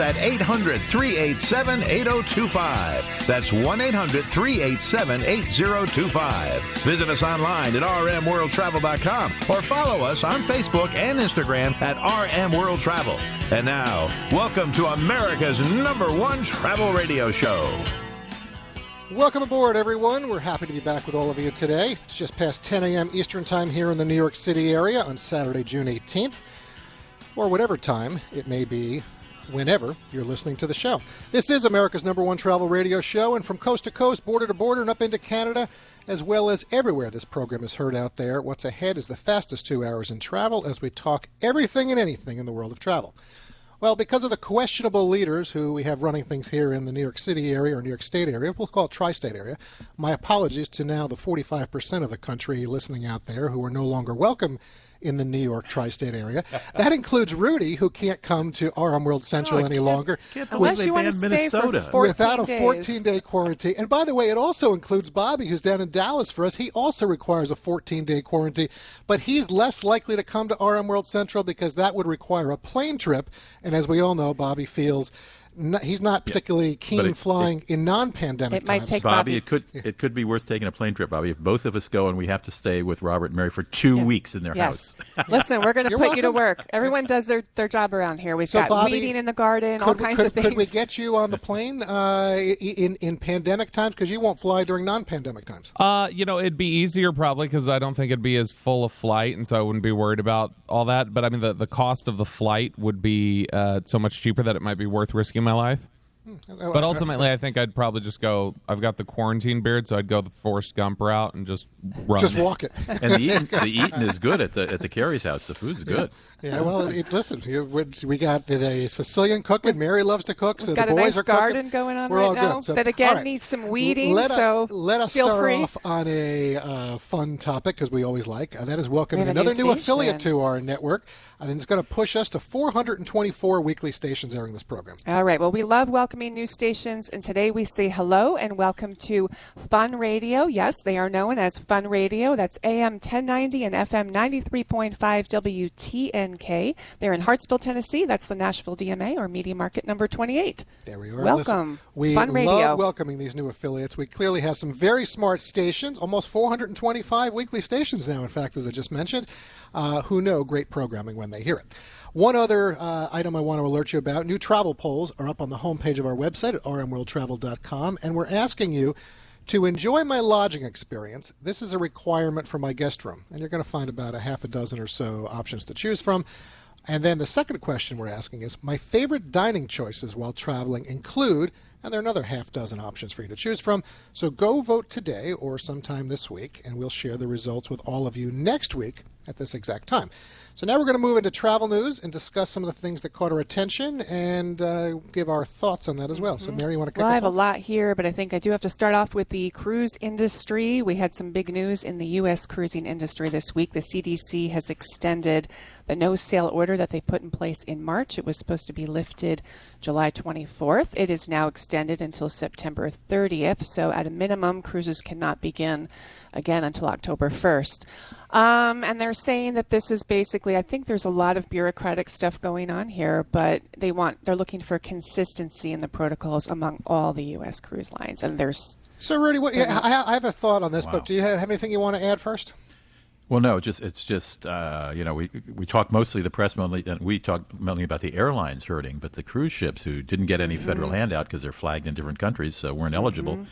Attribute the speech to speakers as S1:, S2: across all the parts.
S1: At 800 387 8025. That's 1 800 387 8025. Visit us online at rmworldtravel.com or follow us on Facebook and Instagram at RM World Travel. And now, welcome to America's number one travel radio show.
S2: Welcome aboard, everyone. We're happy to be back with all of you today. It's just past 10 a.m. Eastern Time here in the New York City area on Saturday, June 18th, or whatever time it may be whenever you're listening to the show. This is America's number one travel radio show, and from coast to coast, border to border, and up into Canada, as well as everywhere this program is heard out there, what's ahead is the fastest two hours in travel as we talk everything and anything in the world of travel. Well, because of the questionable leaders who we have running things here in the New York City area or New York State area, we'll call it tri state area, my apologies to now the 45% of the country listening out there who are no longer welcome in the New York tri state area. That includes Rudy, who can't come to RM World Central
S3: Oh,
S2: any longer
S3: can't
S4: Unless you want to
S3: banned
S4: stay for
S3: Minnesota.
S4: 14
S2: without a 14 day quarantine. And by the way, it also includes Bobby, who's down in Dallas for us. He also requires a 14 day quarantine, but he's less likely to come to RM World Central because that would require a plane trip. And as we all know, Bobby feels n- he's not particularly keen
S3: it-
S2: flying in non pandemic
S4: It might
S2: times.
S4: take
S3: Bobby,
S4: Bobby.
S3: it could it could be worth taking a plane trip, Bobby. If both of us go and we have to stay with Robert and Mary for two
S4: Yeah.
S3: weeks in their
S4: Yes.
S3: house.
S4: Listen, we're going to
S2: You're
S4: put you to work. Everyone does their, their job around here. We've
S2: So,
S4: got
S2: Bobby,
S4: weeding in the garden, all
S2: could,
S4: kinds
S2: could,
S4: of things.
S2: could we get you on the plane uh, in, in pandemic times? Because you won't fly during non pandemic times.
S5: Uh, you know, it'd be easier probably because I don't think it'd be as full of flight, and so I wouldn't be worried about all that. But I mean, the the cost of the flight would be uh, so much cheaper that it might be worth risking my life. Hmm. Oh, oh, but oh, ultimately, I think I'd probably just go. I've got the quarantine beard, so I'd go the Forrest Gump route and just run.
S2: Just walk it.
S3: and the eating, the eating is good at the at the Carey's house. The food's good.
S2: Yeah, well, it, listen, we- we got a Sicilian cooking. Mary loves to cook, so
S4: We've got
S2: the
S4: a nice
S2: are cooking.
S4: garden going on
S2: We're
S4: right now
S2: good. So,
S4: that again
S2: right.
S4: needs some weeding,
S2: Let,
S4: so
S2: let us
S4: feel
S2: start
S4: free.
S2: off on a uh, fun topic because we always like. Uh, that is welcoming
S4: a
S2: another
S4: new
S2: new affiliate to our network. and it's going to push us to 424 weekly stations airing this program.
S4: All right. Well, we love welcoming new stations, and today we say hello and welcome to Fun Radio. Yes, they are known as Fun Radio. That's AM 1090 and FM 93.5 They're in Hartsville, Tennessee. That's the Nashville DMA or Media Market number 28.
S2: There we are.
S4: Welcome.
S2: Listen, we
S4: Fun Radio.
S2: love welcoming these new affiliates. We clearly have some very smart stations, almost 425 weekly stations now, in fact, as I just mentioned, uh, who know great programming when they hear it. One other uh, item I want to alert you about new travel polls are up on the homepage of our website at rmworldtravel.com, and we're asking you to enjoy my lodging experience. This is a requirement for my guest room, and you're going to find about a half a dozen or so options to choose from. And then the second question we're asking is my favorite dining choices while traveling include, and there are another half dozen options for you to choose from. So go vote today or sometime this week, and we'll share the results with all of you next week at this exact time. So now we're going to move into travel news and discuss some of the things that caught our attention and uh, give our thoughts on that as well. So, Mary, you want to kick
S4: Well, I have a lot here, but I think I do have to start off with the cruise industry. We had some big news in the U.S. cruising industry this week. The CDC has extended the no sail order that they put in place in March. It was supposed to be lifted July 24th. It is now extended until September 30th. So, at a minimum, cruises cannot begin again until October 1st. Um, and they're saying that this is basically, I think there's a lot of bureaucratic stuff going on here, but they want, they're looking for consistency in the protocols among all the U.S. cruise lines. And there's,
S2: So, Rudy, what, yeah, I, I have a thought on this, but do you have anything you want to add first?
S3: Well, no, just it's just uh, you know we we talk mostly the press mainly and we talk mainly about the airlines hurting, but the cruise ships who didn't get any federal handout because they're flagged in different countries, so weren't eligible.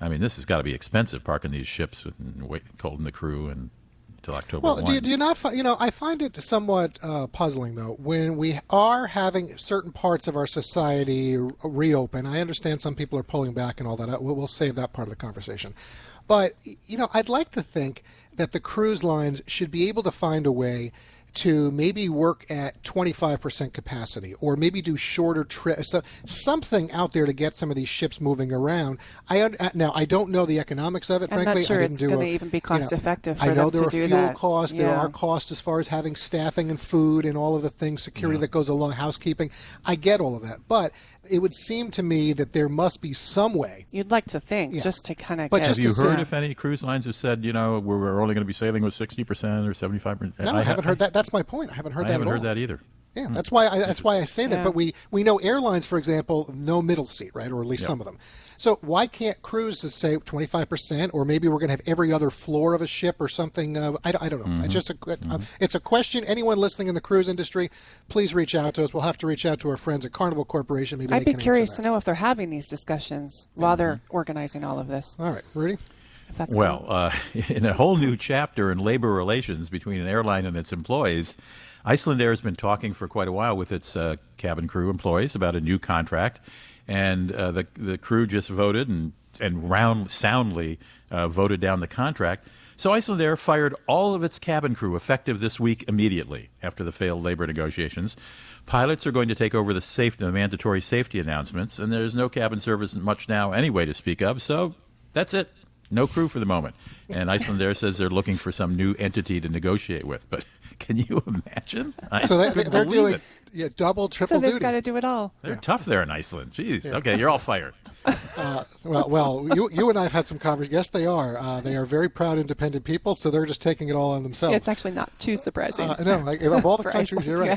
S3: I mean, this has got to be expensive parking these ships with and wait, holding the crew and until October.
S2: Well,
S3: 1.
S2: do you, do you not? fi- You know, I find it somewhat uh, puzzling though when we are having certain parts of our society reopen. I understand some people are pulling back and all that. We'll save that part of the conversation. But you know, I'd like to think that the cruise lines should be able to find a way to maybe work at 25% capacity or maybe do shorter trips. So something out there to get some of these ships moving around. I uh, now I don't know the economics of it.
S4: I'm
S2: frankly,
S4: not sure
S2: I didn't
S4: it's
S2: do
S4: going to even be
S2: you know,
S4: cost effective for
S2: I know
S4: them
S2: there
S4: to
S2: are fuel
S4: that.
S2: costs. There are costs as far as having staffing and food and all of the things, security that goes along, housekeeping. I get all of that, but it would seem to me that there must be some way.
S4: You'd like to think,
S2: Yeah.
S4: just to kind of
S2: But
S4: get.
S2: just
S3: Have you
S2: to
S3: heard
S2: say-
S3: if any cruise lines have said, you know, we're, we're only going to be sailing with 60% or 75%?
S2: No, I, haven't heard that. That's my point. I haven't heard
S3: I
S2: that
S3: haven't
S2: at
S3: heard
S2: all.
S3: that either.
S2: Yeah, hmm. that's why I, that's why I say that.
S4: Yeah.
S2: But we we know airlines, for example, no middle seat, right, or at least some of them. So why can't cruises say twenty five percent, or maybe we're going to have every other floor of a ship or something? Uh, I, I don't know. It's just a que- um, it's a question. Anyone listening in the cruise industry, please reach out to us. We'll have to reach out to our friends at Carnival Corporation. Maybe
S4: I'd
S2: they
S4: be
S2: can
S4: curious
S2: that.
S4: to know if they're having these discussions while they're organizing all of this.
S2: All right, Rudy.
S4: That's
S3: Well, uh, in a whole new chapter in labor relations between an airline and its employees, Icelandair has been talking for quite a while with its uh, cabin crew employees about a new contract, and uh, the the crew just voted and and round soundly uh, voted down the contract. So Icelandair fired all of its cabin crew effective this week immediately after the failed labor negotiations. Pilots are going to take over the safe, the mandatory safety announcements, and there's no cabin service much now anyway to speak of. So that's it. No crew for the moment. And Icelandair says they're looking for some new entity to negotiate with. But can you imagine? I
S2: So they, they're doing
S3: it.
S2: Yeah double triple
S4: so they've
S2: duty.
S4: got to do it all.
S3: They're tough there in Iceland. Jeez. Okay, you're all fired.
S2: Well, well, you you and I have had some conversations. Yes, they are. Uh, they are very proud, independent people. So they're just taking it all on themselves.
S4: It's actually not too surprising.
S2: Uh, no, like, of all the countries,
S4: Iceland,
S2: you're right.
S4: yeah.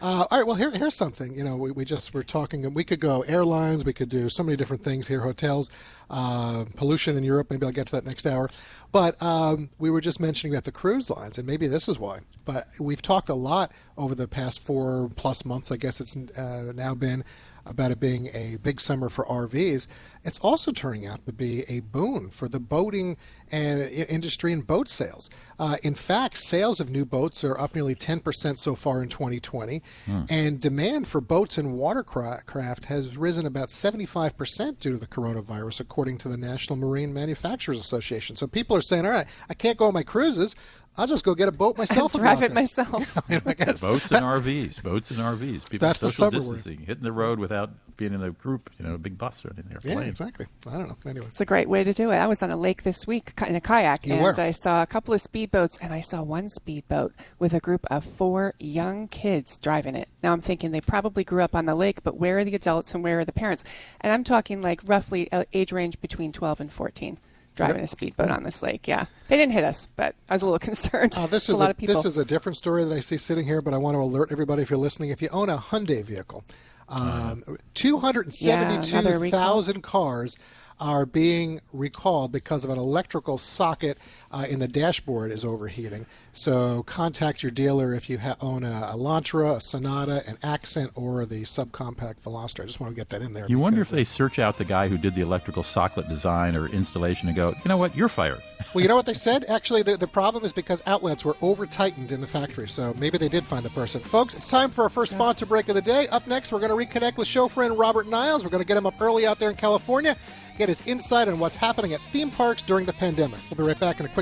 S2: Uh, all right, well, here, here's something. You know, we, we just were talking, we could go airlines, we could do so many different things here, hotels, uh, pollution in Europe. Maybe I'll get to that next hour. But um, we were just mentioning about the cruise lines, and maybe this is why. But we've talked a lot over the past four plus months, I guess it's uh, now been, about it being a big summer for RVs. It's also turning out to be a boon for the boating and industry and boat sales. Uh, in fact, sales of new boats are up nearly 10% so far in 2020, and demand for boats and watercraft has risen about 75% due to the coronavirus, according to the National Marine Manufacturers Association. So people are saying, all right, I can't go on my cruises. I'll just go get a boat myself. and go
S4: Drive
S2: out
S4: it
S2: there."
S4: myself.
S2: I, mean, I guess.
S3: Boats and RVs. Boats and RVs. People
S2: That's the
S3: social
S2: summer word.
S3: hitting the road without being in a group, you know, a big bus or anything. Or
S2: Yeah,
S3: plane.
S2: exactly. I don't know. Anyway.
S4: It's a great way to do it. I was on a lake this week in a kayak,
S2: You
S4: and
S2: were.
S4: I saw a couple of speedboats, and I saw one speedboat with a group of four young kids driving it. Now I'm thinking they probably grew up on the lake, but where are the adults and where are the parents? And I'm talking like roughly uh, age range between 12 and 14. Driving a speedboat on this lake, yeah. They didn't hit us, but I was a little concerned.
S2: Uh, this is
S4: a lot of people.
S2: this is a different story that I see sitting here, but I want to alert everybody if you're listening. If you own a Hyundai vehicle, um, two hundred and
S4: Yeah, another
S2: seventy-two
S4: recall.
S2: thousand cars are being recalled because of an electrical socket uh, in the dashboard is overheating. So contact your dealer if you ha- own a Elantra, a Sonata, an Accent, or the subcompact Veloster. I just want to get that in there.
S3: You wonder if they search out the guy who did the electrical socket design or installation and go, you know what, you're fired.
S2: Well, you know what they said? Actually, the, the problem is because outlets were over tightened in the factory, so maybe they did find the person. Folks, it's time for our first sponsor break of the day. Up next, we're going to reconnect with show friend Robert Niles. We're going to get him up early out there in California, get his insight on what's happening at theme parks during the pandemic. We'll be right back in a quick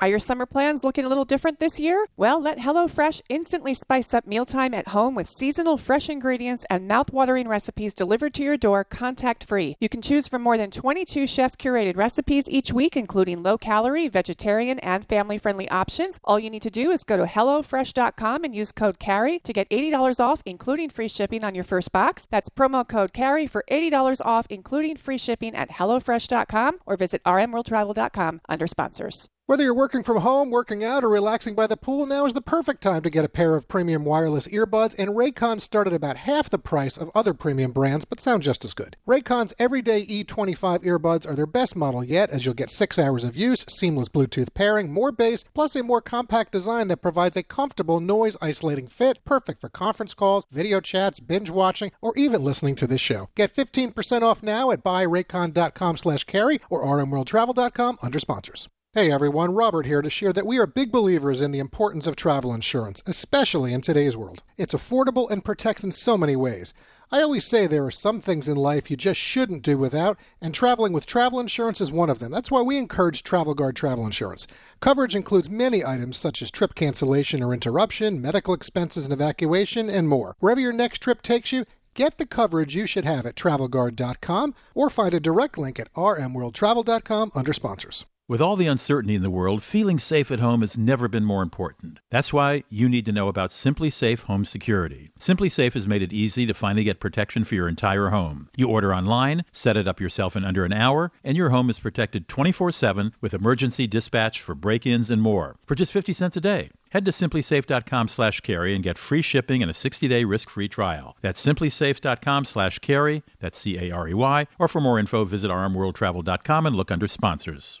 S4: Are your summer plans looking a little different this year? Well, let HelloFresh instantly spice up mealtime at home with seasonal fresh ingredients and mouth-watering recipes delivered to your door contact-free. You can choose from more than 22 chef-curated recipes each week, including low-calorie, vegetarian, and family-friendly options. All you need to do is go to HelloFresh.com and use code CAREY to get $80 off, including free shipping on your first box. That's promo code CAREY for $80 off, including free shipping at HelloFresh.com or visit rmworldtravel.com under sponsors.
S2: Whether you're working from home, working out, or relaxing by the pool, now is the perfect time to get a pair of premium wireless earbuds, and Raycon start at about half the price of other premium brands, but sound just as good. Raycon's everyday E25 earbuds are their best model yet, as you'll get six hours of use, seamless Bluetooth pairing, more bass, plus a more compact design that provides a comfortable noise isolating fit, perfect for conference calls, video chats, binge watching, or even listening to this show. Get 15% off now at buyraycon.com slash carey or rmworldtravel.com under sponsors. Hey everyone, Robert here to share that we are big believers in the importance of travel insurance, especially in today's world. It's affordable and protects in so many ways. I always say there are some things in life you just shouldn't do without, and traveling with travel insurance is one of them. That's why we encourage Travel Guard travel insurance. Coverage includes many items such as trip cancellation or interruption, medical expenses and evacuation, and more. Wherever your next trip takes you, Get the coverage you should have at travelguard.com or find a direct link at rmworldtravel.com under sponsors.
S3: With all the uncertainty in the world, feeling safe at home has never been more important. That's why you need to know about SimpliSafe Home Security. SimpliSafe has made it easy to finally get protection for your entire home. You order online, set it up yourself in under an hour, and your home is protected 24 7 with emergency dispatch for break ins and more for just 50 cents a day. Head to simplisafe.com slash carey and get free shipping and a 60-day risk-free trial. That's simplisafe.com slash carey, that's C-A-R-E-Y, or for more info, visit rmworldtravel.com and look under sponsors.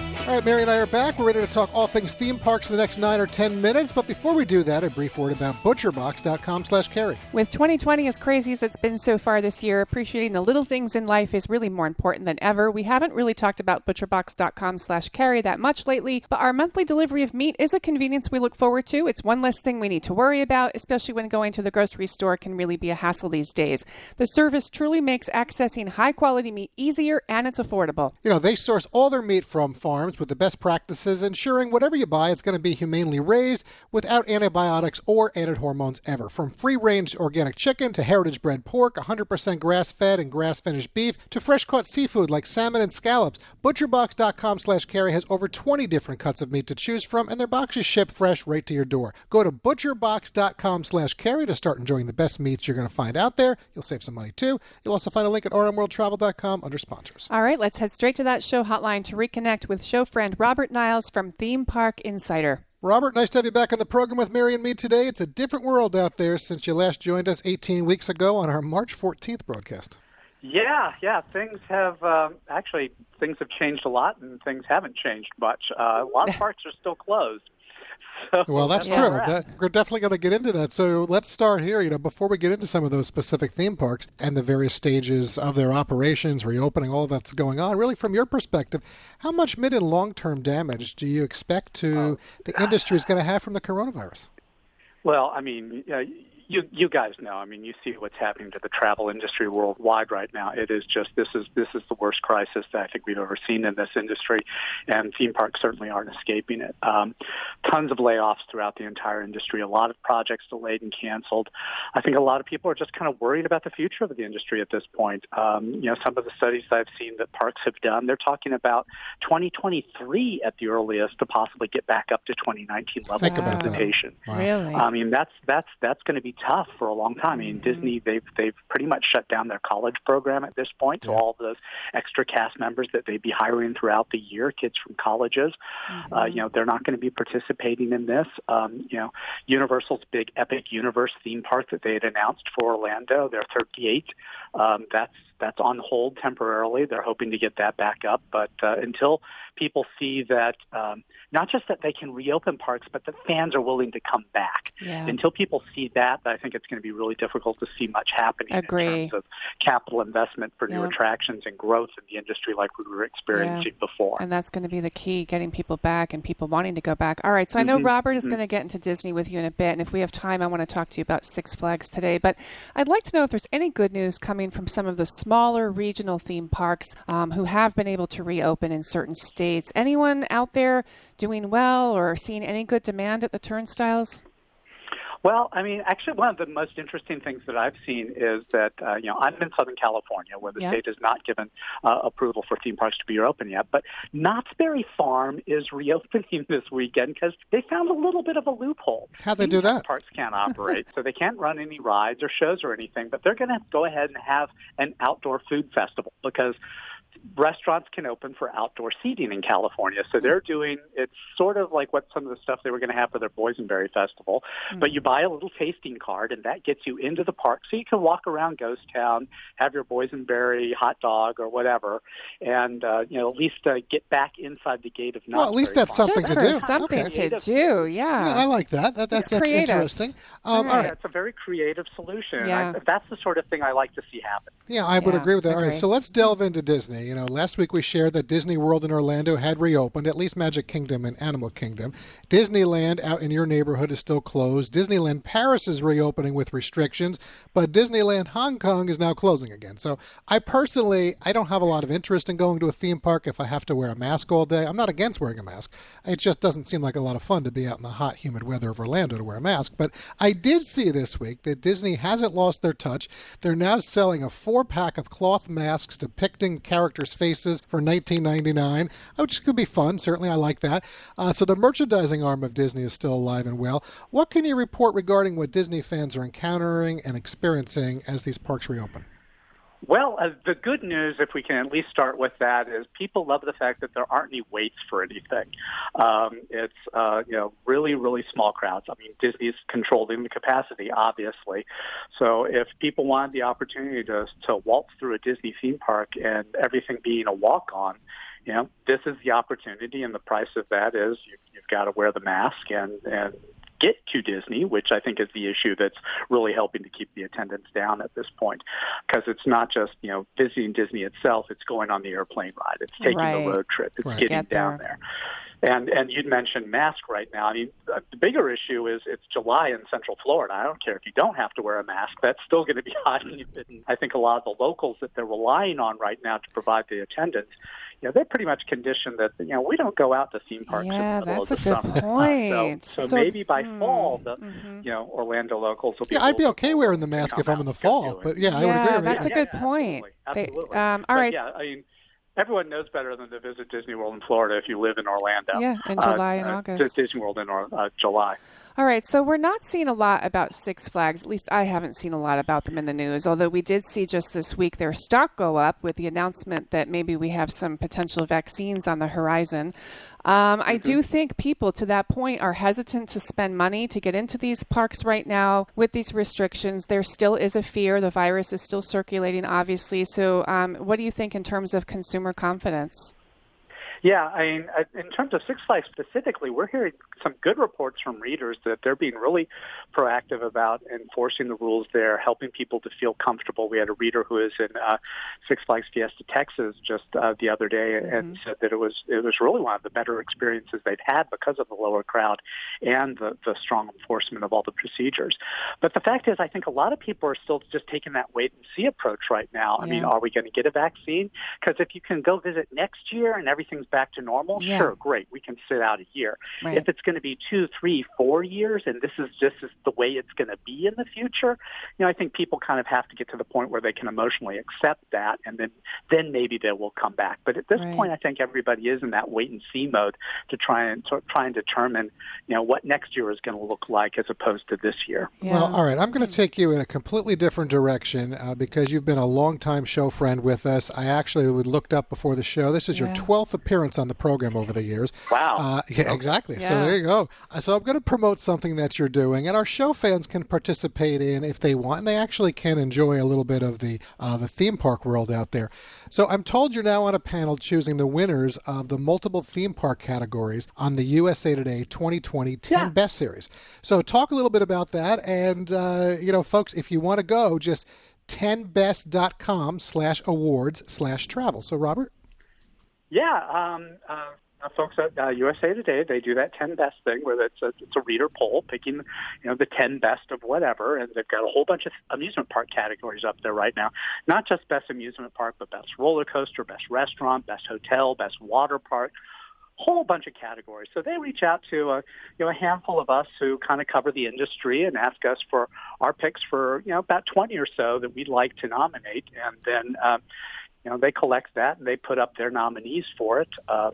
S2: All right, Mary and I are back. We're ready to talk all things theme parks for the next nine or ten minutes. But before we do that, a brief word about butcherbox.com slash carey.
S4: With 2020 as crazy as it's been so far this year, appreciating the little things in life is really more important than ever. We haven't really talked about butcherbox.com slash carey that much lately, but our monthly delivery of meat is a convenience we look forward to. It's one less thing we need to worry about, especially when going to the grocery store can really be a hassle these days. The service truly makes accessing high quality meat easier and it's affordable.
S2: You know, they source all their meat from farms with the best practices, ensuring whatever you buy, it's going to be humanely raised without antibiotics or added hormones ever. From free range organic chicken to heritage bred pork, 100% grass fed and grass finished beef to fresh caught seafood like salmon and scallops, butcherbox.com slash carey has over 20 different cuts of meat to choose from, and their boxes ship fresh right to your door. Go to butcherbox.com slash carey to start enjoying the best meats you're going to find out there. You'll save some money too. You'll also find a link at rmworldtravel.com under sponsors.
S4: All right, let's head straight to that show hotline to reconnect with show friend Robert Niles from Theme Park Insider.
S2: Robert, nice to have you back on the program with Mary and me today. It's a different world out there since you last joined us 18 weeks ago on our March 14th broadcast.
S6: Yeah, yeah. Things have um, actually things have changed a lot, and things haven't changed much. Uh, a lot of parks are still closed. So
S2: Well, that's true. That- we're definitely going to get into that. So let's start here. You know, before we get into some of those specific theme parks and the various stages of their operations, reopening, all that's going on. Really, from your perspective, how much mid and long term damage do you expect to oh. the industry is going to have from the coronavirus?
S6: Well, I mean, you you guys know. I mean, you see what's happening to the travel industry worldwide right now. It is just this is this is the worst crisis that I think we've ever seen in this industry, and theme parks certainly aren't escaping it. Um, tons of layoffs throughout the entire industry. A lot of projects delayed and canceled. I think a lot of people are just kind of worried about the future of the industry at this point. Um, you know, some of the studies I've seen that parks have done, they're talking about 2023 at the earliest to possibly get back up to 2019 levels
S2: Think
S6: of
S2: about that.
S6: visitation.
S2: Wow.
S4: Really?
S6: I mean, that's that's that's going to be tough for a long time. I mean,
S2: Mm-hmm.
S6: Disney they've they've pretty much shut down their college program at this point. So
S2: Yeah.
S6: all of those extra cast members that they'd be hiring throughout the year, kids from colleges,
S2: Mm-hmm.
S6: uh, you know, they're not going to be participating in this. Um, you know, Universal's big Epic Universe theme park that they had announced for Orlando, their 38, um, that's that's on hold temporarily. They're hoping to get that back up, but uh, until people see that um, not just that they can reopen parks, but that fans are willing to come back.
S4: Yeah.
S6: Until people see that, I think it's going to be really difficult to see much happening
S4: Agree.
S6: in terms of capital investment for new attractions and growth in the industry like we were experiencing before.
S4: And that's going to be the key, getting people back and people wanting to go back. All right, so I know
S6: Mm-hmm.
S4: Robert is going to get into Disney with you in a bit, and if we have time, I want to talk to you about Six Flags today. But I'd like to know if there's any good news coming from some of the smaller regional theme parks um, who have been able to reopen in certain states. Anyone out there doing well or seeing any good demand at the turnstiles?
S6: Well, I mean, actually, one of the most interesting things that I've seen is that uh, you know I'm in Southern California, where the
S4: Yeah.
S6: state has not given uh, approval for theme parks to be open yet. But Knott's Berry Farm is reopening this weekend because they found a little bit of a loophole.
S2: How'd they
S6: Theme
S2: do that?
S6: Parks can't operate, so they can't run any rides or shows or anything. But they're going to go ahead and have an outdoor food festival because restaurants can open for outdoor seating in California. So they're doing it's sort of like what some of the stuff they were going to have for their Boysenberry Festival. Mm-hmm. But you buy a little tasting card, and that gets you into the park, so you can walk around Ghost Town, have your Boysenberry hot dog or whatever, and uh, you know at least uh, get back inside the gate of. Night.
S2: Well, at least that's
S6: fun.
S2: something
S4: Just
S2: to do.
S4: something
S2: Okay.
S4: to do. Yeah.
S2: Yeah, I like that. that that's
S4: It's
S2: that's interesting. Um,
S4: All
S2: all
S6: Yeah,
S2: right.
S6: it's a very creative solution.
S4: Yeah.
S6: I, that's the sort of thing I like to see happen.
S2: Yeah, I would
S4: Yeah,
S2: agree with that. All right,
S4: agree.
S2: so let's delve into Disney. You know, last week we shared that Disney World in Orlando had reopened, at least Magic Kingdom and Animal Kingdom. Disneyland out in your neighborhood is still closed. Disneyland Paris is reopening with restrictions, but Disneyland Hong Kong is now closing again. So I personally, I don't have a lot of interest in going to a theme park if I have to wear a mask all day. I'm not against wearing a mask. It just doesn't seem like a lot of fun to be out in the hot, humid weather of Orlando to wear a mask. But I did see this week that Disney hasn't lost their touch. They're now selling a four pack of cloth masks depicting characters' faces for $19.99, which could be fun. Certainly, I like that. Uh, so the merchandising arm of Disney is still alive and well. What can you report regarding what Disney fans are encountering and experiencing as these parks reopen?
S6: Well, uh, the good news, if we can at least start with that, is people love the fact that there aren't any waits for anything. Um, it's uh, you know really really small crowds. I mean, Disney's controlling the capacity, obviously. So if people wanted the opportunity to to waltz through a Disney theme park and everything being a walk on, you know, this is the opportunity, and the price of that is you, you've got to wear the mask and and get to Disney, which I think is the issue that's really helping to keep the attendance down at this point, because it's not just you know visiting Disney itself; it's going on the airplane ride, it's taking
S4: Right.
S6: the road trip, it's
S2: Right.
S6: getting
S4: Get
S6: down there. And and you'd mentioned mask right now. I mean, uh, the bigger issue is it's July in Central Florida. I don't care if you don't have to wear a mask; that's still going to be hot. And I think a lot of the locals that they're relying on right now to provide the attendance, you know, they're pretty much conditioned that you know we don't go out to theme parks
S4: Yeah,
S6: in the middle
S4: that's
S6: of
S4: a
S6: the
S4: good
S6: summer.
S4: point.
S6: So, so,
S4: So-
S6: maybe by
S4: hmm,
S6: fall, the
S4: mhm.
S6: you know Orlando locals will be.
S2: Yeah,
S6: a
S2: I'd be okay wearing the mask if I'm in the fall.
S6: and get to
S2: But
S6: it.
S2: yeah, I would agree with that.
S4: that's
S2: you.
S4: a good point.
S6: Absolutely.
S4: They- um, all
S6: But
S4: right.
S6: Yeah, I mean, everyone knows better than to visit Disney World in Florida if you live in Orlando.
S4: Yeah, in
S6: Uh,
S4: July and
S6: uh,
S4: August.
S6: Disney World in uh, July.
S4: All right, so we're not seeing a lot about Six Flags. At least I haven't seen a lot about them in the news. Although we did see just this week their stock go up with the announcement that maybe we have some potential vaccines on the horizon. Um, I do think people to that point are hesitant to spend money to get into these parks right now with these restrictions. There still is a fear. The virus is still circulating, obviously. So, um, what do you think in terms of consumer confidence?
S6: Yeah, I mean, in terms of Six Flags specifically, we're hearing some good reports from readers that they're being really proactive about enforcing the rules there, helping people to feel comfortable. We had a reader who is in uh, Six Flags Fiesta Texas just uh, the other day and said that it was it was really one of the better experiences they've had because of the lower crowd and the, the strong enforcement of all the procedures. But the fact is, I think a lot of people are still just taking that wait and see approach right now. I mean, are we going to get a vaccine? Because if you can go visit next year and everything's back to normal,
S4: Yeah.
S6: sure, great, we can sit out a year.
S4: Right.
S6: If it's going to be two, three, four years, and this is just the way it's going to be in the future, you know, I think people kind of have to get to the point where they can emotionally accept that, and then then maybe they will come back. But at this
S4: Right.
S6: point, I think everybody is in that wait and see mode to try and to try and determine, you know, what next year is going to look like as opposed to this year.
S4: Yeah.
S2: Well, all right. I'm going to take you in a completely different direction uh, because you've been a longtime show friend with us. I actually looked up before the show. This is your 12th appearance on the program over the years.
S6: Wow.
S2: Uh, yeah, exactly. So there you go. Uh, So I'm going to promote something that you're doing, and our show fans can participate in if they want, and they actually can enjoy a little bit of the uh, the theme park world out there. So I'm told you're now on a panel choosing the winners of the multiple theme park categories on the USA Today 2020 10 Best Series. So talk a little bit about that, and uh, you know, folks, if you want to go, just 10best.com slash awards slash travel. So Robert.
S6: Yeah, um, uh, uh, folks at uh, USA Today they do that ten best thing where it's a it's a reader poll picking you know the ten best of whatever, and they've got a whole bunch of amusement park categories up there right now. Not just best amusement park, but best roller coaster, best restaurant, best hotel, best water park. Whole bunch of categories. So they reach out to a you know a handful of us who kind of cover the industry and ask us for our picks for you know about twenty or so that we'd like to nominate, and then. Um, you know, they collect that and they put up their nominees for it. Uh,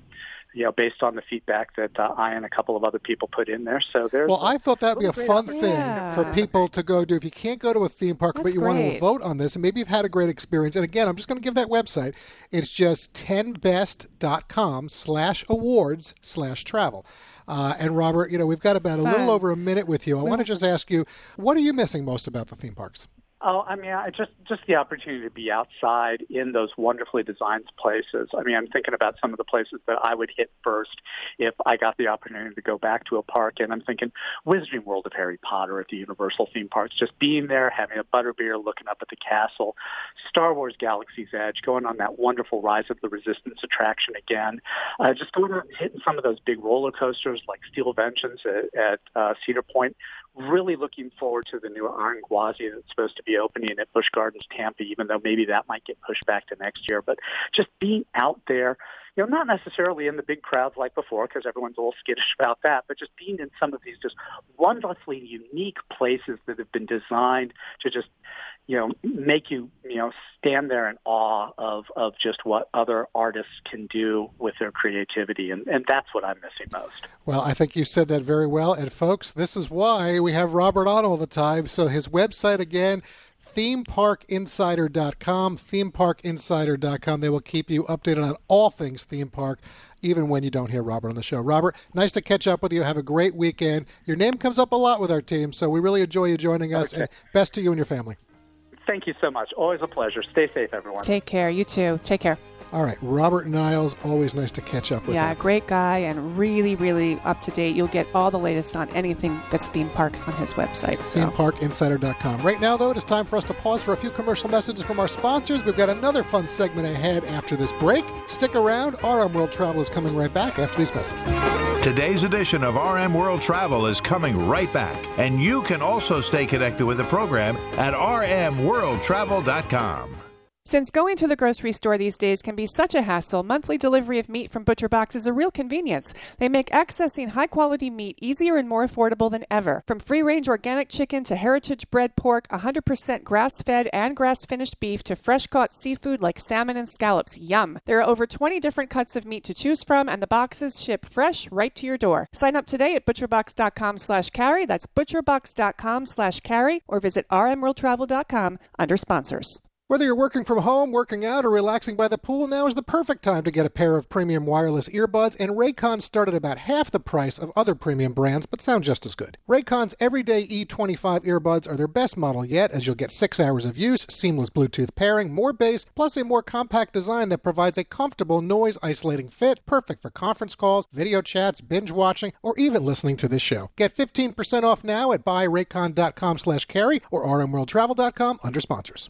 S6: you know, based on the feedback that uh, I and a couple of other people put in there. So there's
S2: well, I thought that'd be a fun thing
S4: Yeah.
S2: for people to go do. If you can't go to a theme park, but
S4: That's
S2: you want to vote on this, and maybe you've had a great experience. And again, I'm just going to give that website. It's just 10best.com slash awards slash travel. Uh, and Robert, you know, we've got about a
S4: Fun.
S2: little over a minute with you. I want to just ask you, what are you missing most about the theme parks?
S6: Oh, I mean, I just just the opportunity to be outside in those wonderfully designed places. I mean, I'm thinking about some of the places that I would hit first if I got the opportunity to go back to a park, and I'm thinking Wizarding World of Harry Potter at the Universal theme parks. Just being there, having a butterbeer, looking up at the castle, Star Wars Galaxy's Edge, going on that wonderful Rise of the Resistance attraction again, uh, just going out and hitting some of those big roller coasters like Steel Vengeance at, at uh, Cedar Point really looking forward to the new Iron Gwazi that's supposed to be opening at Busch Gardens Tampa, even though maybe that might get pushed back to next year. But just being out there, you know, not necessarily in the big crowds like before, because everyone's a little skittish about that, but just being in some of these just wonderfully unique places that have been designed to just, you know, make you, you know, stand there in awe of, of just what other artists can do with their creativity. And, and that's what I'm missing most.
S2: Well, I think you said that very well. And folks, this is why we have Robert on all the time. So his website again, themeparkinsider.com, themeparkinsider.com. They will keep you updated on all things theme park, even when you don't hear Robert on the show. Robert, nice to catch up with you. Have a great weekend. Your name comes up a lot with our team, so we really enjoy you joining us.
S6: Okay.
S2: And best to you and your family.
S6: Thank you so much. Always a pleasure. Stay safe, everyone.
S4: Take care. You too. Take care.
S2: All right, Robert Niles, always nice to catch up with
S4: Yeah,
S2: you.
S4: great guy and really, really up to date. You'll get all the latest on anything that's theme parks on his website. So.
S2: themeparkinsider.com. Right now, though, it is time for us to pause for a few commercial messages from our sponsors. We've got another fun segment ahead after this break. Stick around. RM World Travel is coming right back after these messages.
S1: Today's edition of RM World Travel is coming right back, and you can also stay connected with the program at rmworldtravel.com.
S4: Since going to the grocery store these days can be such a hassle, monthly delivery of meat from ButcherBox is a real convenience. They make accessing high quality meat easier and more affordable than ever. From free range organic chicken to heritage bred pork, 100% grass fed and grass finished beef to fresh caught seafood like salmon and scallops. Yum! There are over 20 different cuts of meat to choose from, and the boxes ship fresh right to your door. Sign up today at butcherbox.com slash carey. That's butcherbox.com slash carey, or visit rmworldtravel.com under sponsors.
S2: Whether you're working from home, working out, or relaxing by the pool, now is the perfect time to get a pair of premium wireless earbuds, and Raycons start at about half the price of other premium brands, but sound just as good. Raycon's everyday E25 earbuds are their best model yet, as you'll get six hours of use, seamless Bluetooth pairing, more bass, plus a more compact design that provides a comfortable noise isolating fit, perfect for conference calls, video chats, binge watching, or even listening to this show. Get 15% off now at buyraycon.com slash carey or rmworldtravel.com under sponsors.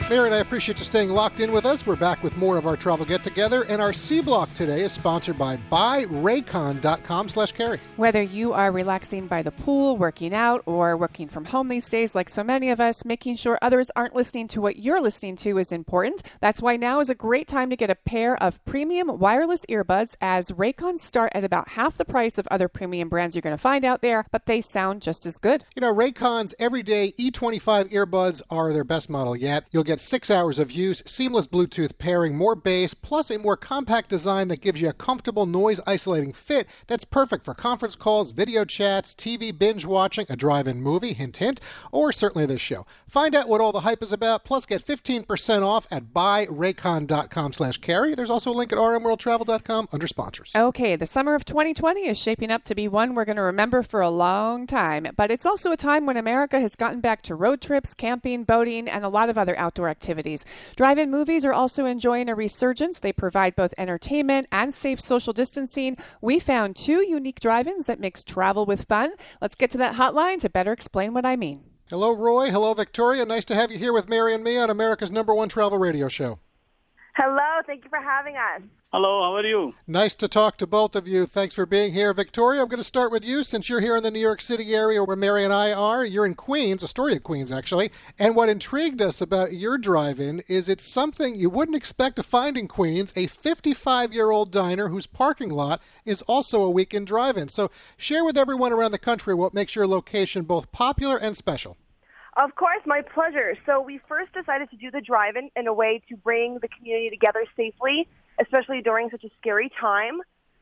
S2: Mary, and I appreciate you staying locked in with us. We're back with more of our travel get together, and our C block today is sponsored by buyraycon.com slash carey.
S4: Whether you are relaxing by the pool, working out, or working from home these days, like so many of us, making sure others aren't listening to what you're listening to is important. That's why now is a great time to get a pair of premium wireless earbuds, as Raycons start at about half the price of other premium brands you're going to find out there, but they sound just as good.
S2: You know, Raycon's everyday E25 earbuds are their best model yet. You'll get six hours of use, seamless Bluetooth pairing, more bass, plus a more compact design that gives you a comfortable noise isolating fit that's perfect for conference calls, video chats, TV binge watching, a drive in movie, hint, hint, or certainly this show. Find out what all the hype is about, plus get 15% off at buyraycon.com slash carey. There's also a link at rmworldtravel.com under sponsors.
S4: Okay, the summer of 2020 is shaping up to be one we're going to remember for a long time, but it's also a time when America has gotten back to road trips, camping, boating, and a lot of other outdoor activities. Drive in movies are also enjoying a resurgence. They provide both entertainment and safe social distancing. We found two unique drive ins that mix travel with fun. Let's get to that hotline to better explain what I mean.
S2: Hello, Roy. Hello, Victoria. Nice to have you here with Mary and me on America's number one travel radio show.
S7: Hello, thank you for having us.
S8: Hello, how are you?
S2: Nice to talk to both of you. Thanks for being here. Victoria, I'm going to start with you since you're here in the New York City area where Mary and I are. You're in Queens, Astoria, of Queens, actually. And what intrigued us about your drive in is it's something you wouldn't expect to find in Queens a 55 year old diner whose parking lot is also a weekend drive in. So share with everyone around the country what makes your location both popular and special.
S7: Of course, my pleasure. So we first decided to do the drive-in in a way to bring the community together safely, especially during such a scary time.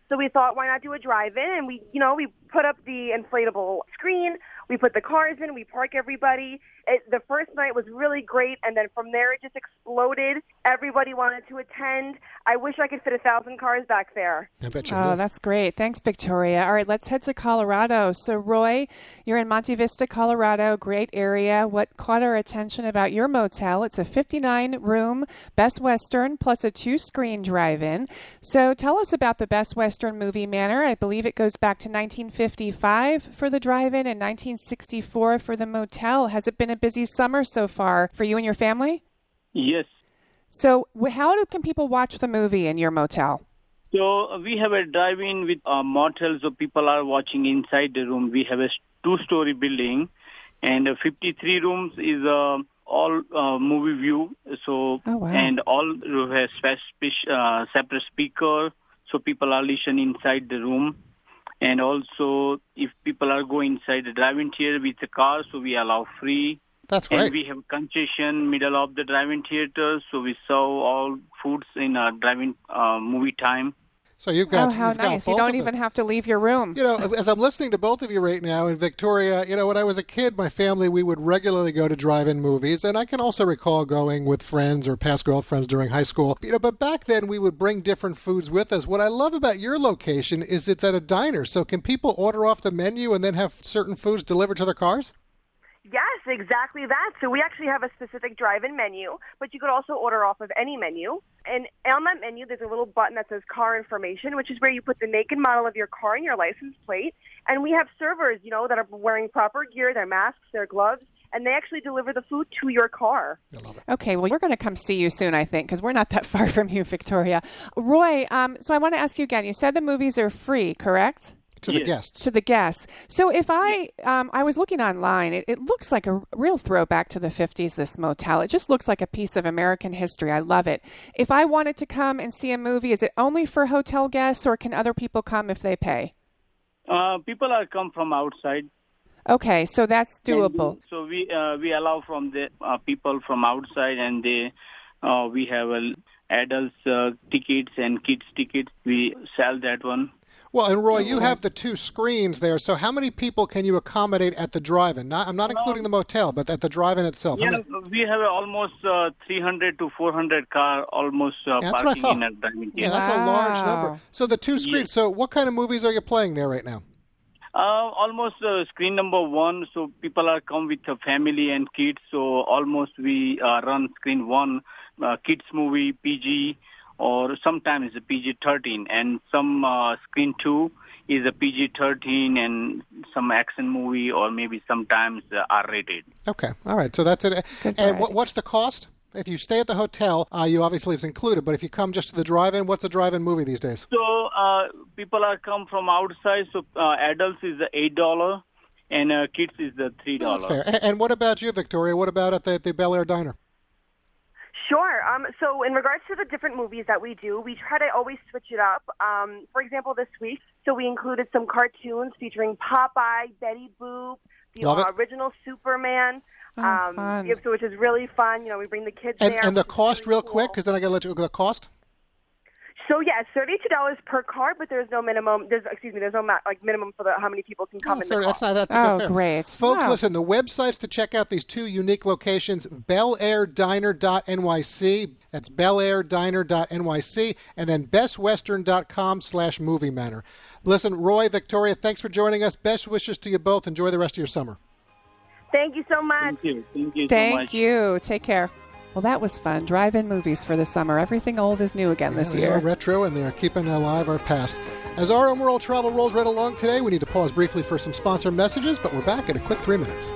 S7: So we thought, why not do a drive-in? And we, you know, we put up the inflatable screen, we put the cars in, we park everybody. It, the first night was really great, and then from there it just exploded. Everybody wanted to attend. I wish I could fit a thousand cars back there.
S2: I bet you
S4: Oh,
S2: would.
S4: that's great. Thanks, Victoria. All right, let's head to Colorado. So, Roy, you're in Monte Vista, Colorado. Great area. What caught our attention about your motel? It's a 59 room Best Western plus a two screen drive in. So, tell us about the Best Western Movie Manor. I believe it goes back to 1955 for the drive in and 1964 for the motel. Has it been a busy summer so far for you and your family?
S8: Yes.
S4: So, how do, can people watch the movie in your motel?
S8: So we have a drive-in with uh, motel, so people are watching inside the room. We have a two-story building, and uh, 53 rooms is uh, all uh, movie view. So
S4: Oh, wow.
S8: and all have uh, separate speaker, so people are listening inside the room. And also, if people are going inside the driving theater with the car, so we allow free.
S2: That's
S8: And
S2: great.
S8: we have concession middle of the driving theater, so we serve all foods in our driving uh, movie time.
S2: So you've got,
S4: oh, how
S2: you've got
S4: nice. You don't even have to leave your room.
S2: You know, as I'm listening to both of you right now, and Victoria, you know, when I was a kid, my family, we would regularly go to drive-in movies, and I can also recall going with friends or past girlfriends during high school. You know, but back then we would bring different foods with us. What I love about your location is it's at a diner, so can people order off the menu and then have certain foods delivered to their cars?
S7: Yes, exactly that. So we actually have a specific drive-in menu, but you could also order off of any menu. And on that menu, there's a little button that says car information, which is where you put the make and model of your car and your license plate. And we have servers, you know, that are wearing proper gear, their masks, their gloves, and they actually deliver the food to your car.
S4: Okay, well, we're going to come see you soon, I think, because we're not that far from you, Victoria. Roy, um, so I want to ask you again. You said the movies are free, correct?
S2: To the
S8: Yes.
S2: guests.
S4: To the guests. So if I, um, I was looking online, it, it looks like a real throwback to the 50s, this motel. It just looks like a piece of American history. I love it. If I wanted to come and see a movie, is it only for hotel guests or can other people come if they pay?
S8: Uh, people are come from outside.
S4: Okay, so that's doable.
S8: And so we uh, we allow from the uh, people from outside, and they uh, we have adults uh, tickets and kids tickets. We sell that one.
S2: Well, and Roy, you have the two screens there, so how many people can you accommodate at the drive-in? Not, I'm not including the motel, but at the drive-in itself.
S8: Yeah,
S2: many-
S8: we have almost uh, 300 to 400 car almost uh,
S2: Yeah, that's what I
S8: parking in
S2: thought.
S8: a driving
S2: Yeah,
S8: theater.
S2: that's a large number. So the two screens. So what kind of movies are you playing there right now?
S8: Uh, almost uh, screen number one, so people are come with a family and kids. So almost we uh, run screen one, uh, kids movie PG, or sometimes a PG 13, and some uh, screen two is a PG 13 and some action movie, or maybe sometimes uh, R rated.
S2: Okay, all right. So that's it.
S4: Good
S2: and what,
S4: variety.
S2: what's the cost? If you stay at the hotel, uh, you obviously it's included. But if you come just to the drive-in, what's a drive-in movie these days?
S8: So uh, people are come from outside. So uh, adults is the eight dollar, and uh, kids is the three dollar.
S2: That's fair. And, and what about you, Victoria? What about at the, the Bel Aire Diner?
S7: Sure. Um, so, in regards to the different movies that we do, we try to always switch it up. Um, for example, this week, so we included some cartoons featuring Popeye, Betty Boop, the
S2: Love it.
S7: uh, original Superman.
S4: Oh,
S7: um,
S4: fun.
S7: yeah, so which is really fun. You know, we bring the kids
S2: And,
S7: there.
S2: and the cost,
S7: really
S2: real
S7: cool.
S2: quick, because then I got to let you go. The cost?
S7: So yeah, it's thirty-two dollars per car, but there's no minimum. There's excuse me, there's no ma- like minimum for the how many people can come
S2: Oh,
S7: in
S2: sorry,
S7: the
S2: that's not that's
S4: Oh,
S2: fair.
S4: great.
S2: Folks,
S4: Wow.
S2: listen, the websites to check out these two unique locations, belair.diner.nyc, that's belair.diner.nyc, and then bestwestern.com slash movie manor. Listen, Roy, Victoria, thanks for joining us. Best wishes to you both. Enjoy the rest of your summer.
S7: Thank you so much.
S8: Thank you. Thank you so
S4: Thank
S8: much.
S4: you. Take care. Well, that was fun. Drive-in movies for the summer. Everything old is new again this
S2: they
S4: year.
S2: are retro and they are keeping alive our past. As RM World Travel rolls right along today, we need to pause briefly for some sponsor messages, but we're back in a quick three minutes.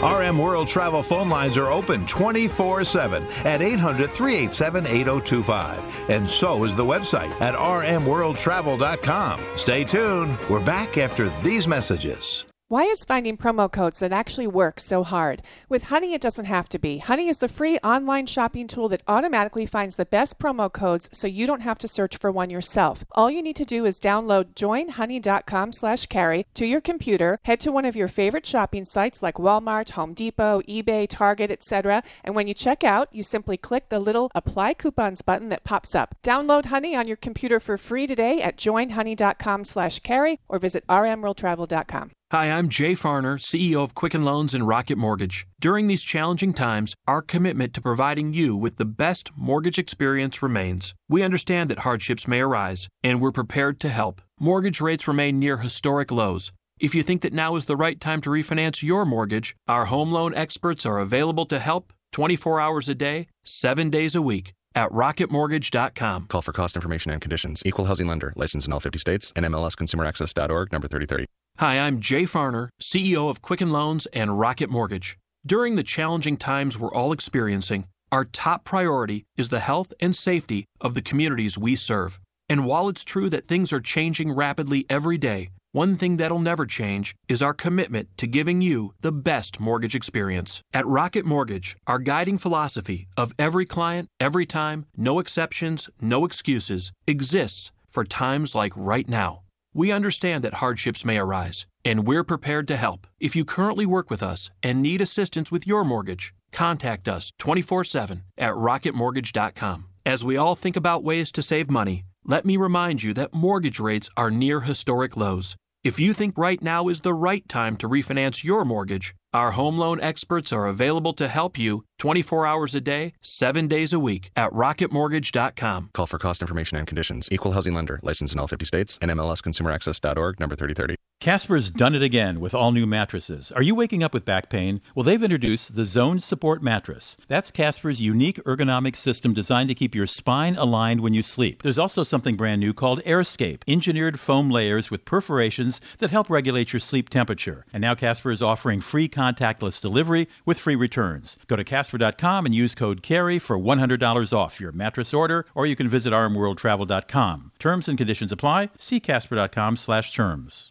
S1: RM World Travel phone lines are open 24 7 at 800 387 8025. And so is the website at rmworldtravel.com. Stay tuned. We're back after these messages.
S4: Why is finding promo codes that actually work so hard? With Honey, it doesn't have to be. Honey is the free online shopping tool that automatically finds the best promo codes so you don't have to search for one yourself. All you need to do is download joinhoney.com slash carey to your computer, head to one of your favorite shopping sites like Walmart, Home Depot, eBay, Target, etc. And when you check out, you simply click the little apply coupons button that pops up. Download Honey on your computer for free today at joinhoney.com slash carey or visit rmworldtravel.com.
S9: Hi, I'm Jay Farner, CEO of Quicken Loans and Rocket Mortgage. During these challenging times, our commitment to providing you with the best mortgage experience remains. We understand that hardships may arise, and we're prepared to help. Mortgage rates remain near historic lows. If you think that now is the right time to refinance your mortgage, our home loan experts are available to help 24 hours a day, 7 days a week at rocketmortgage.com.
S10: Call for cost information and conditions. Equal housing lender. Licensed in all 50 states. And nmlsconsumeraccess.org. Number 3030.
S9: Hi, I'm Jay Farner, CEO of Quicken Loans and Rocket Mortgage. During the challenging times we're all experiencing, our top priority is the health and safety of the communities we serve. And while it's true that things are changing rapidly every day, one thing that'll never change is our commitment to giving you the best mortgage experience. At Rocket Mortgage, our guiding philosophy of every client, every time, no exceptions, no excuses exists for times like right now. We understand that hardships may arise, and we're prepared to help. If you currently work with us and need assistance with your mortgage, contact us 24 7 at rocketmortgage.com. As we all think about ways to save money, let me remind you that mortgage rates are near historic lows. If you think right now is the right time to refinance your mortgage, our home loan experts are available to help you 24 hours a day, 7 days a week at rocketmortgage.com.
S10: Call for cost information and conditions. Equal housing lender. Licensed in all 50 states. NMLSconsumeraccess.org. Number 3030.
S3: Casper's done it again with all new mattresses. Are you waking up with back pain? Well, they've introduced the Zone Support Mattress. That's Casper's unique ergonomic system designed to keep your spine aligned when you sleep. There's also something brand new called AirScape, engineered foam layers with perforations that help regulate your sleep temperature. And now Casper is offering free contactless delivery with free returns. Go to casper.com and use code CAREY for $100 off your mattress order, or you can visit rmworldtravel.com. Terms and conditions apply. See casper.com slash terms.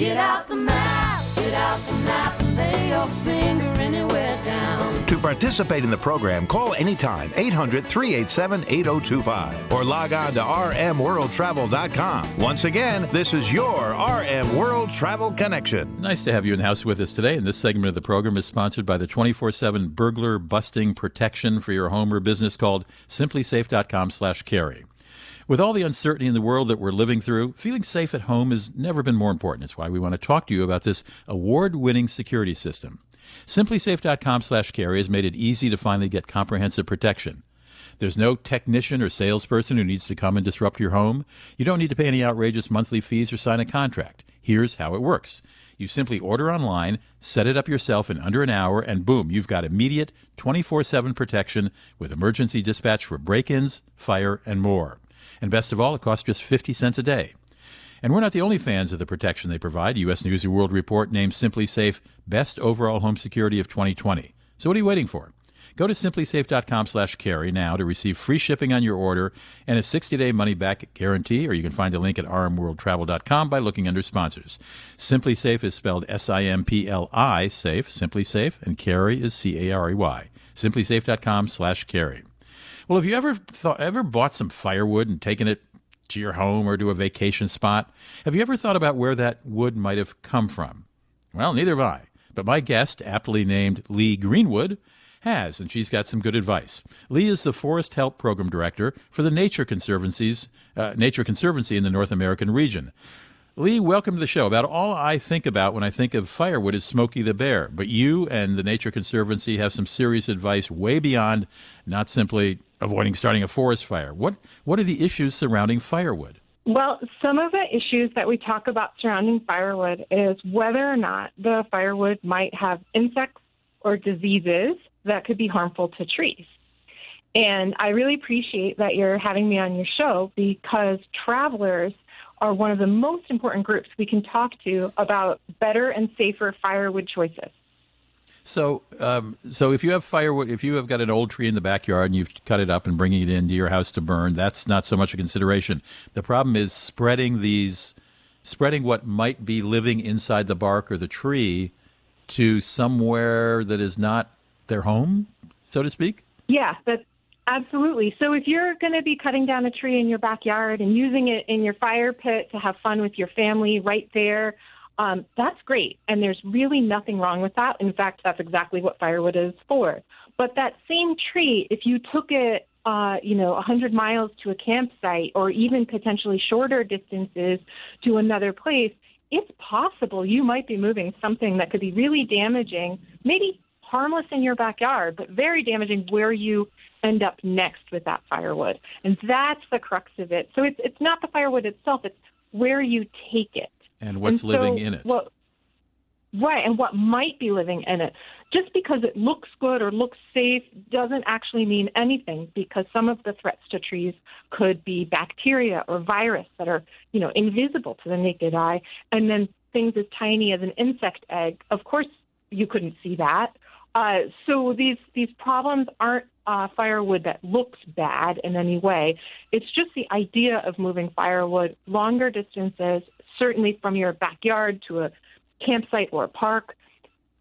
S11: Get out the map, get out the map, and lay your finger anywhere down.
S1: To participate in the program, call anytime 800 387 8025 or log on to rmworldtravel.com. Once again, this is your RM World Travel Connection.
S3: Nice to have you in the house with us today. And this segment of the program is sponsored by the 24 7 burglar busting protection for your home or business called simplisafe.com slash carey. With all the uncertainty in the world that we're living through, feeling safe at home has never been more important. It's why we want to talk to you about this award-winning security system. Simplisafe.com slash carey has made it easy to finally get comprehensive protection. There's no technician or salesperson who needs to come and disrupt your home. You don't need to pay any outrageous monthly fees or sign a contract. Here's how it works. You simply order online, set it up yourself in under an hour, and boom, you've got immediate 24 7 protection with emergency dispatch for break ins, fire, and more. And best of all, it costs just 50 cents a day. And we're not the only fans of the protection they provide. U.S. News and World Report named SimpliSafe Best Overall Home Security of 2020. So what are you waiting for? Go to simplisafe.com slash carey now to receive free shipping on your order and a 60-day money-back guarantee, or you can find the link at rmworldtravel.com by looking under sponsors. SimpliSafe is spelled S-I-M-P-L-I, safe, SimpliSafe, and carey is C-A-R-E-Y. Simplisafe.com slash carey. Well, have you ever thought, ever bought some firewood and taken it to your home or to a vacation spot? Have you ever thought about where that wood might have come from? Well, neither have I. But my guest, aptly named Leigh Greenwood, has, and she's got some good advice. Leigh is the Forest Health Program Director for the Nature Conservancies, uh, Nature Conservancy in the North American region. Leigh, welcome to the show. About all I think about when I think of firewood is Smokey the Bear, but you and the Nature Conservancy have some serious advice way beyond not simply avoiding starting a forest fire. What what are the issues surrounding firewood?
S12: Well, some of the issues that we talk about surrounding firewood is whether or not the firewood might have insects or diseases that could be harmful to trees. And I really appreciate that you're having me on your show because travelers are one of the most important groups we can talk to about better and safer firewood choices.
S3: So, um, so if you have firewood, if you have got an old tree in the backyard and you've cut it up and bringing it into your house to burn, that's not so much a consideration. The problem is spreading these, spreading what might be living inside the bark or the tree to somewhere that is not their home, so to speak.
S12: Yeah, that's absolutely. So if you're going to be cutting down a tree in your backyard and using it in your fire pit to have fun with your family right there, um, that's great. And there's really nothing wrong with that. In fact, that's exactly what firewood is for. But that same tree, if you took it, uh, you know, 100 miles to a campsite or even potentially shorter distances to another place, it's possible you might be moving something that could be really damaging, maybe harmless in your backyard, but very damaging where you end up next with that firewood. And that's the crux of it. So it's it's not the firewood itself, it's where you take it.
S3: And what's
S12: And so
S3: living in it?
S12: What, right, and what might be living in it. Just because it looks good or looks safe doesn't actually mean anything because some of the threats to trees could be bacteria or virus that are, you know, invisible to the naked eye. And then things as tiny as an insect egg, of course you couldn't see that. Uh, so these these problems aren't uh, firewood that looks bad in any way. It's just the idea of moving firewood longer distances, certainly from your backyard to a campsite or a park.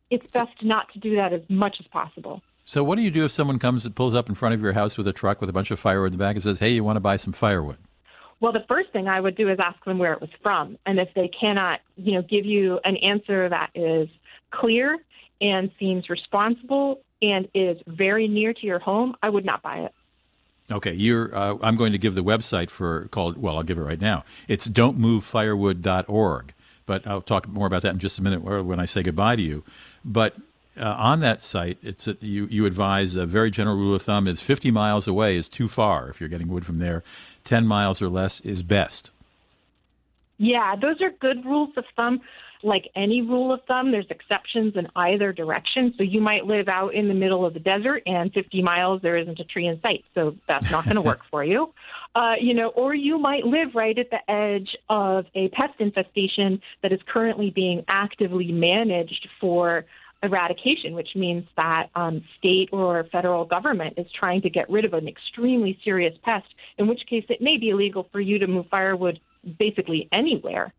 S12: It's best not to do that as much as possible.
S3: So, what do you do if someone comes and pulls up in front of your house with a truck with a bunch of firewood in the back and says, "Hey, you want to buy some firewood?"
S12: Well, the first thing I would do is ask them where it was from, and if they cannot, you know, give you an answer that is clear and seems responsible and is very near to your home, I would not buy it.
S3: Okay, you're. Uh, I'm going to give the website for called. Well, I'll give it right now. It's don'tmovefirewood.org. But I'll talk more about that in just a minute when I say goodbye to you. But uh, on that site, it's a, you you advise a very general rule of thumb is 50 miles away is too far if you're getting wood from there. 10 miles or less is best.
S12: Yeah, those are good rules of thumb. Like any rule of thumb, there's exceptions in either direction. So you might live out in the middle of the desert and 50 miles there isn't a tree in sight. So that's not going to work for you. Uh, you know, or you might live right at the edge of a pest infestation that is currently being actively managed for eradication, which means that um, state or federal government is trying to get rid of an extremely serious pest, in which case it may be illegal for you to move firewood basically anywhere.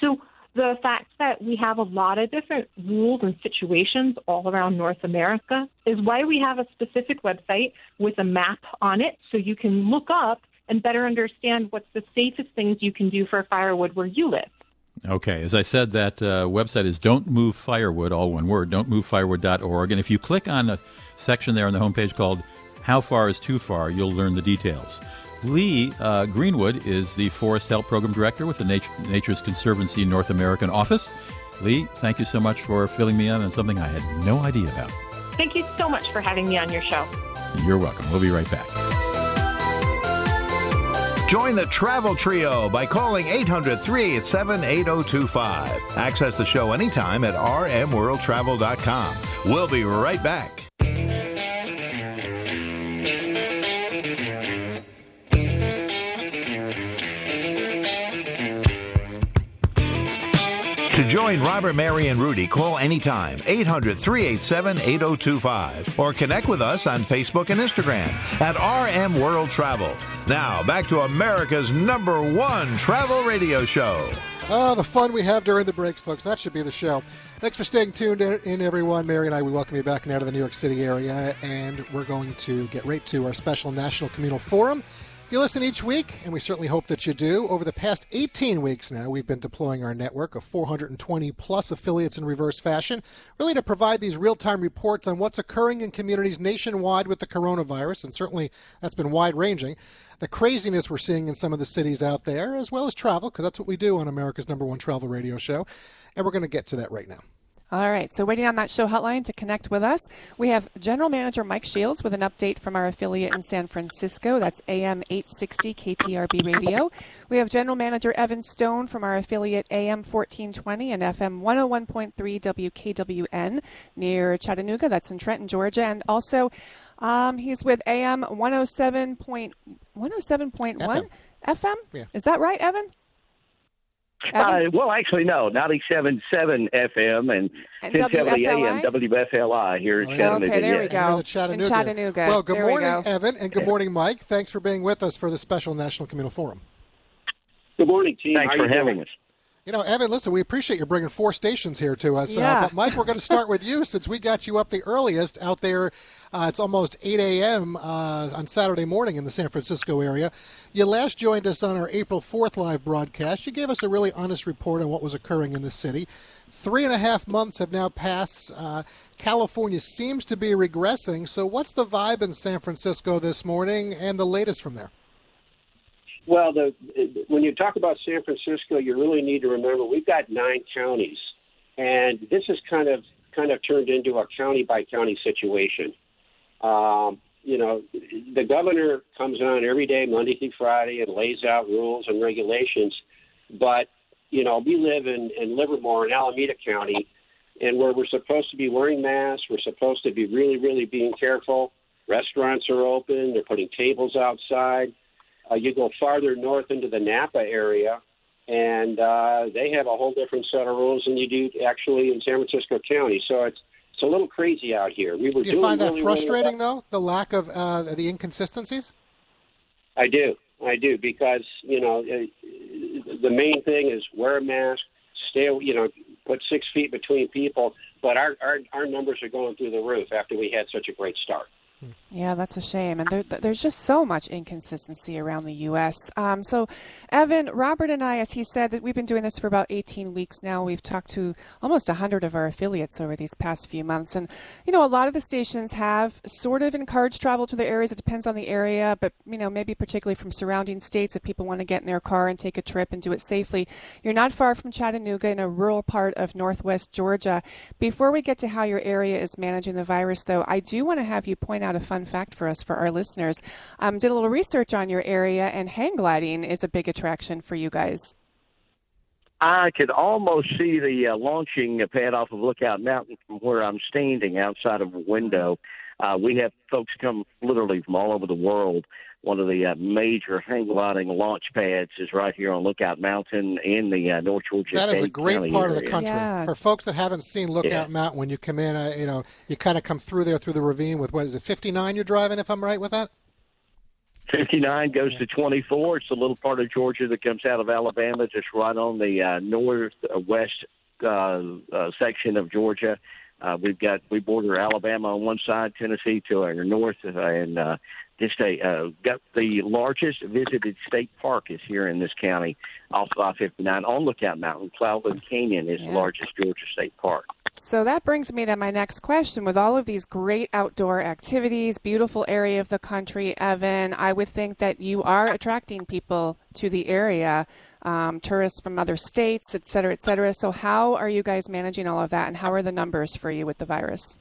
S12: So the fact that we have a lot of different rules and situations all around North America is why we have a specific website with a map on it so you can look up and better understand what's the safest things you can do for firewood where you live.
S3: Okay, as I said, that uh, website is Don't Move Firewood, all one word, don'tmovefirewood.org. And if you click on a section there on the homepage called How Far is Too Far, you'll learn the details. Leigh uh, Greenwood is the Forest Health Program Director with the Nature, Nature's Conservancy North American Office. Leigh, thank you so much for filling me in on something I had no idea about.
S12: Thank you so much for having me on your show.
S3: You're welcome. We'll be right back.
S1: Join the Travel Trio by calling 800 387 8025. Access the show anytime at rmworldtravel.com. We'll be right back. To join Robert, Mary, and Rudy, call anytime 800 387 8025 or connect with us on Facebook and Instagram at RM World Travel. Now, back to America's number one travel radio show.
S2: Oh, the fun we have during the breaks, folks. That should be the show. Thanks for staying tuned in, everyone. Mary and I, we welcome you back now to the New York City area, and we're going to get right to our special National Communal Forum. If you listen each week, and we certainly hope that you do, over the past 18 weeks now, we've been deploying our network of 420 plus affiliates in reverse fashion, really to provide these real time reports on what's occurring in communities nationwide with the coronavirus, and certainly that's been wide ranging. The craziness we're seeing in some of the cities out there, as well as travel, because that's what we do on America's number one travel radio show. And we're going to get to that right now.
S4: All right, so waiting on that show hotline to connect with us, we have General Manager Mike Shields with an update from our affiliate in San Francisco. That's AM 860 KTRB Radio. We have General Manager Evan Stone from our affiliate AM 1420 and FM 101.3 WKWN near Chattanooga. That's in Trenton, Georgia. And also, um, he's with AM 107. Point, 107.1
S2: FM.
S4: FM?
S2: Yeah.
S4: Is that right, Evan?
S13: Uh, well, actually, no, 97.7 FM and,
S4: And
S13: 1070 AM
S4: WFLI?
S13: WFLI here in
S2: Oh, yeah.
S13: Chattanooga.
S4: Okay, there we go.
S2: in Chattanooga.
S4: In Chattanooga.
S2: Well, good
S4: There we
S2: morning,
S4: go.
S2: Evan, and good morning, Mike. Thanks for being with us for the special National Communal Forum.
S14: Good morning, team.
S13: Thanks
S14: How
S13: for having
S14: doing?
S13: us.
S2: You know, Evan, listen, we appreciate you bringing four stations here to us.
S4: Yeah.
S2: Uh, but, Mike, we're going to start with you since we got you up the earliest out there. Uh, it's almost 8 a.m. Uh, on Saturday morning in the San Francisco area. You last joined us on our April 4th live broadcast. You gave us a really honest report on what was occurring in the city. Three and a half months have now passed. Uh, California seems to be regressing. So, what's the vibe in San Francisco this morning and the latest from there?
S14: Well, the, when you talk about San Francisco, you really need to remember we've got nine counties, and this is kind of kind of turned into a county by county situation. Um, you know, the governor comes on every day, Monday through Friday, and lays out rules and regulations. But you know, we live in, in Livermore in Alameda County, and where we're supposed to be wearing masks, we're supposed to be really, really being careful. Restaurants are open; they're putting tables outside. Uh, you go farther north into the Napa area, and uh, they have a whole different set of rules than you do actually in San Francisco County. So it's it's a little crazy out here. We were
S2: Do you find that
S14: really,
S2: frustrating,
S14: well.
S2: though, the lack of uh, the inconsistencies?
S14: I do, I do, because you know the main thing is wear a mask, stay, you know, put six feet between people. But our our, our numbers are going through the roof after we had such a great start.
S4: Yeah, that's a shame. And there, there's just so much inconsistency around the U.S. Um, so, Evan, Robert, and I, as he said, that we've been doing this for about 18 weeks now. We've talked to almost 100 of our affiliates over these past few months. And, you know, a lot of the stations have sort of encouraged travel to the areas. It depends on the area, but, you know, maybe particularly from surrounding states if people want to get in their car and take a trip and do it safely. You're not far from Chattanooga in a rural part of northwest Georgia. Before we get to how your area is managing the virus, though, I do want to have you point out a fun fact for us, for our listeners. Um, did a little research on your area, and hang gliding is a big attraction for you guys.
S13: I could almost see the uh, launching pad off of Lookout Mountain from where I'm standing outside of a window. Uh, we have folks come literally from all over the world. One of the uh, major hang gliding launch pads is right here on Lookout Mountain in the uh, North Georgia
S2: That is a great
S13: County
S2: part of the country.
S4: Yeah.
S2: For folks that haven't seen Lookout
S13: Yeah.
S2: Mountain, when you come in, uh, you know, you kind of come through there through the ravine with what is it, 59 you're driving, if I'm right with that?
S13: 59 goes to 24. It's a little part of Georgia that comes out of Alabama, just right on the uh, northwest uh, uh, section of Georgia. Uh, we've got we border Alabama on one side, Tennessee to our north, uh, and uh, just a uh, got the largest visited state park is here in this county, off I-59 on Lookout Mountain. Cloudland Canyon is
S4: Yeah.
S13: the largest Georgia state park.
S4: So that brings me to my next question. With all of these great outdoor activities, beautiful area of the country, Evan, I would think that you are attracting people to the area, um, tourists from other states, et cetera, et cetera. So, how are you guys managing all of that, and how are the numbers for you with the virus?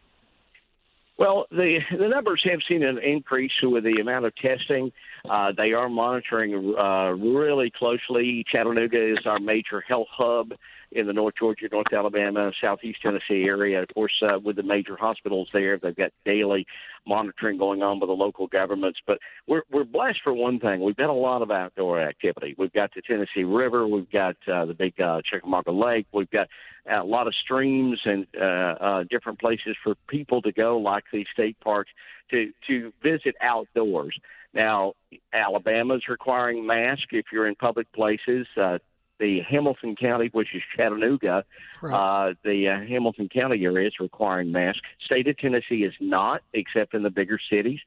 S13: Well, the the numbers have seen an increase with the amount of testing. Uh, they are monitoring uh, really closely. Chattanooga is our major health hub in the North Georgia, North Alabama, Southeast Tennessee area. Of course, uh, with the major hospitals there, they've got daily monitoring going on by the local governments. But we're we're blessed for one thing. We've got a lot of outdoor activity. We've got the Tennessee River. We've got uh, the big uh, Chickamauga Lake. We've got a lot of streams and uh, uh, different places for people to go, like these state parks, to to visit outdoors. Now, Alabama's requiring masks if you're in public places. Uh, the Hamilton County, which is Chattanooga, uh, the uh, Hamilton County area is requiring masks. State of Tennessee is not, except in the bigger cities.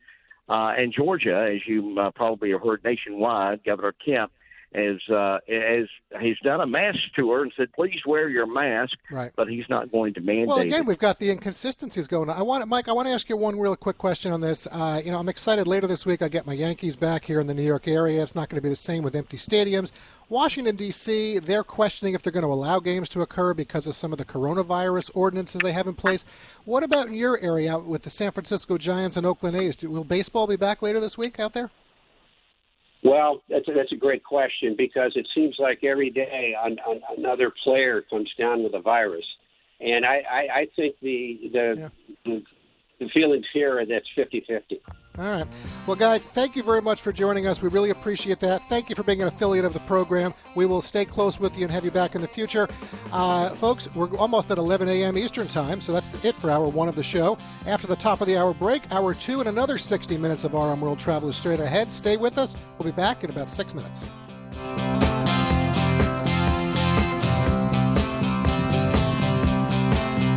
S13: Uh, and Georgia, as you uh, probably have heard nationwide, Governor Kemp has uh, has he's done a mask tour and said, "Please wear your mask,"
S2: Right.
S13: but he's not going to mandate.
S2: Well, again,
S13: it.
S2: we've got the inconsistencies going on. I want, Mike, I want to ask you one real quick question on this. Uh, you know, I'm excited. Later this week, I get my Yankees back here in the New York area. It's not going to be the same with empty stadiums. Washington D.C. They're questioning if they're going to allow games to occur because of some of the coronavirus ordinances they have in place. What about in your area with the San Francisco Giants and Oakland A's? Will baseball be back later this week out there?
S14: Well, that's a, that's a great question because it seems like every day on, on another player comes down with a virus, and I, I, I think the the, the the feelings here are that's fifty fifty.
S2: All right. Well, guys, thank you very much for joining us. We really appreciate that. Thank you for being an affiliate of the program. We will stay close with you and have you back in the future. Uh, folks, we're almost at 11 a.m. Eastern Time, so that's it for hour one of the show. After the top of the hour break, hour two and another 60 minutes of RM World Travel is straight ahead. Stay with us. We'll be back in about six minutes.